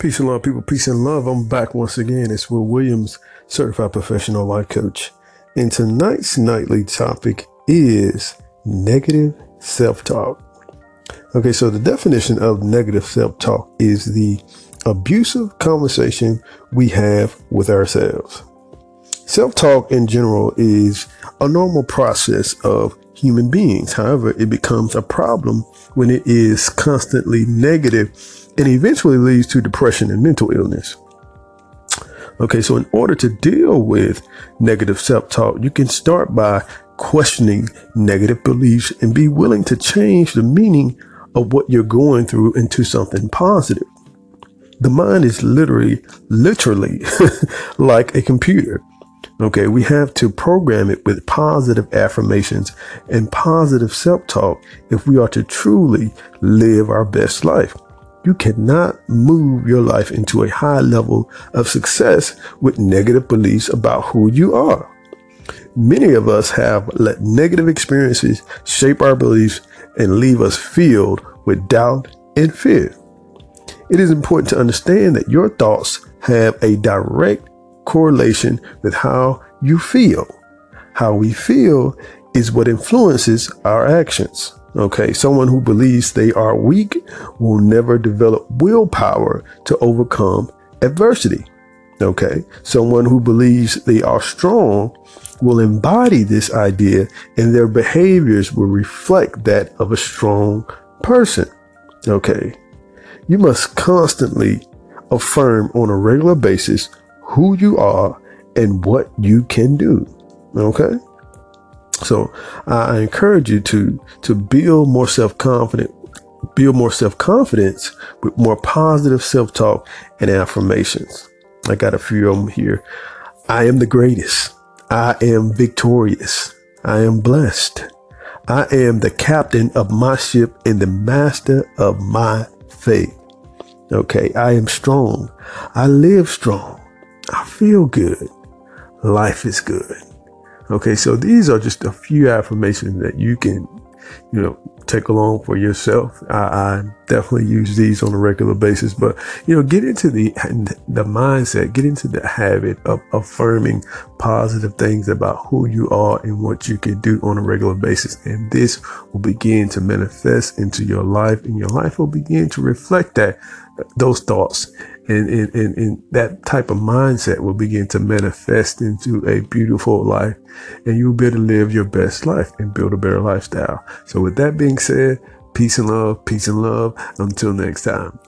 Peace and love, people. Peace and love. I'm back once again. It's Will Williams, certified professional life coach. And tonight's nightly topic is negative self talk. Okay, so the definition of negative self talk is the abusive conversation we have with ourselves. Self talk in general is a normal process of human beings. However, it becomes a problem when it is constantly negative and eventually leads to depression and mental illness. Okay, so in order to deal with negative self talk, you can start by questioning negative beliefs and be willing to change the meaning of what you're going through into something positive. The mind is literally, literally like a computer. Okay, we have to program it with positive affirmations and positive self talk if we are to truly live our best life. You cannot move your life into a high level of success with negative beliefs about who you are. Many of us have let negative experiences shape our beliefs and leave us filled with doubt and fear. It is important to understand that your thoughts have a direct correlation with how you feel. How we feel is what influences our actions. Okay, someone who believes they are weak will never develop willpower to overcome adversity. Okay, someone who believes they are strong will embody this idea and their behaviors will reflect that of a strong person. Okay, you must constantly affirm on a regular basis who you are and what you can do. Okay. So I encourage you to to build more self confident, build more self confidence with more positive self talk and affirmations. I got a few of them here. I am the greatest. I am victorious. I am blessed. I am the captain of my ship and the master of my fate. Okay, I am strong. I live strong. I feel good. Life is good. Okay, so these are just a few affirmations that you can, you know, take along for yourself. I, I, definitely use these on a regular basis, but you know, get into the the mindset, get into the habit of affirming positive things about who you are and what you can do on a regular basis, and this will begin to manifest into your life, and your life will begin to reflect that those thoughts and, and, and, and, that type of mindset will begin to manifest into a beautiful life and you'll be able to live your best life and build a better lifestyle. So with that being said, peace and love, peace and love. Until next time.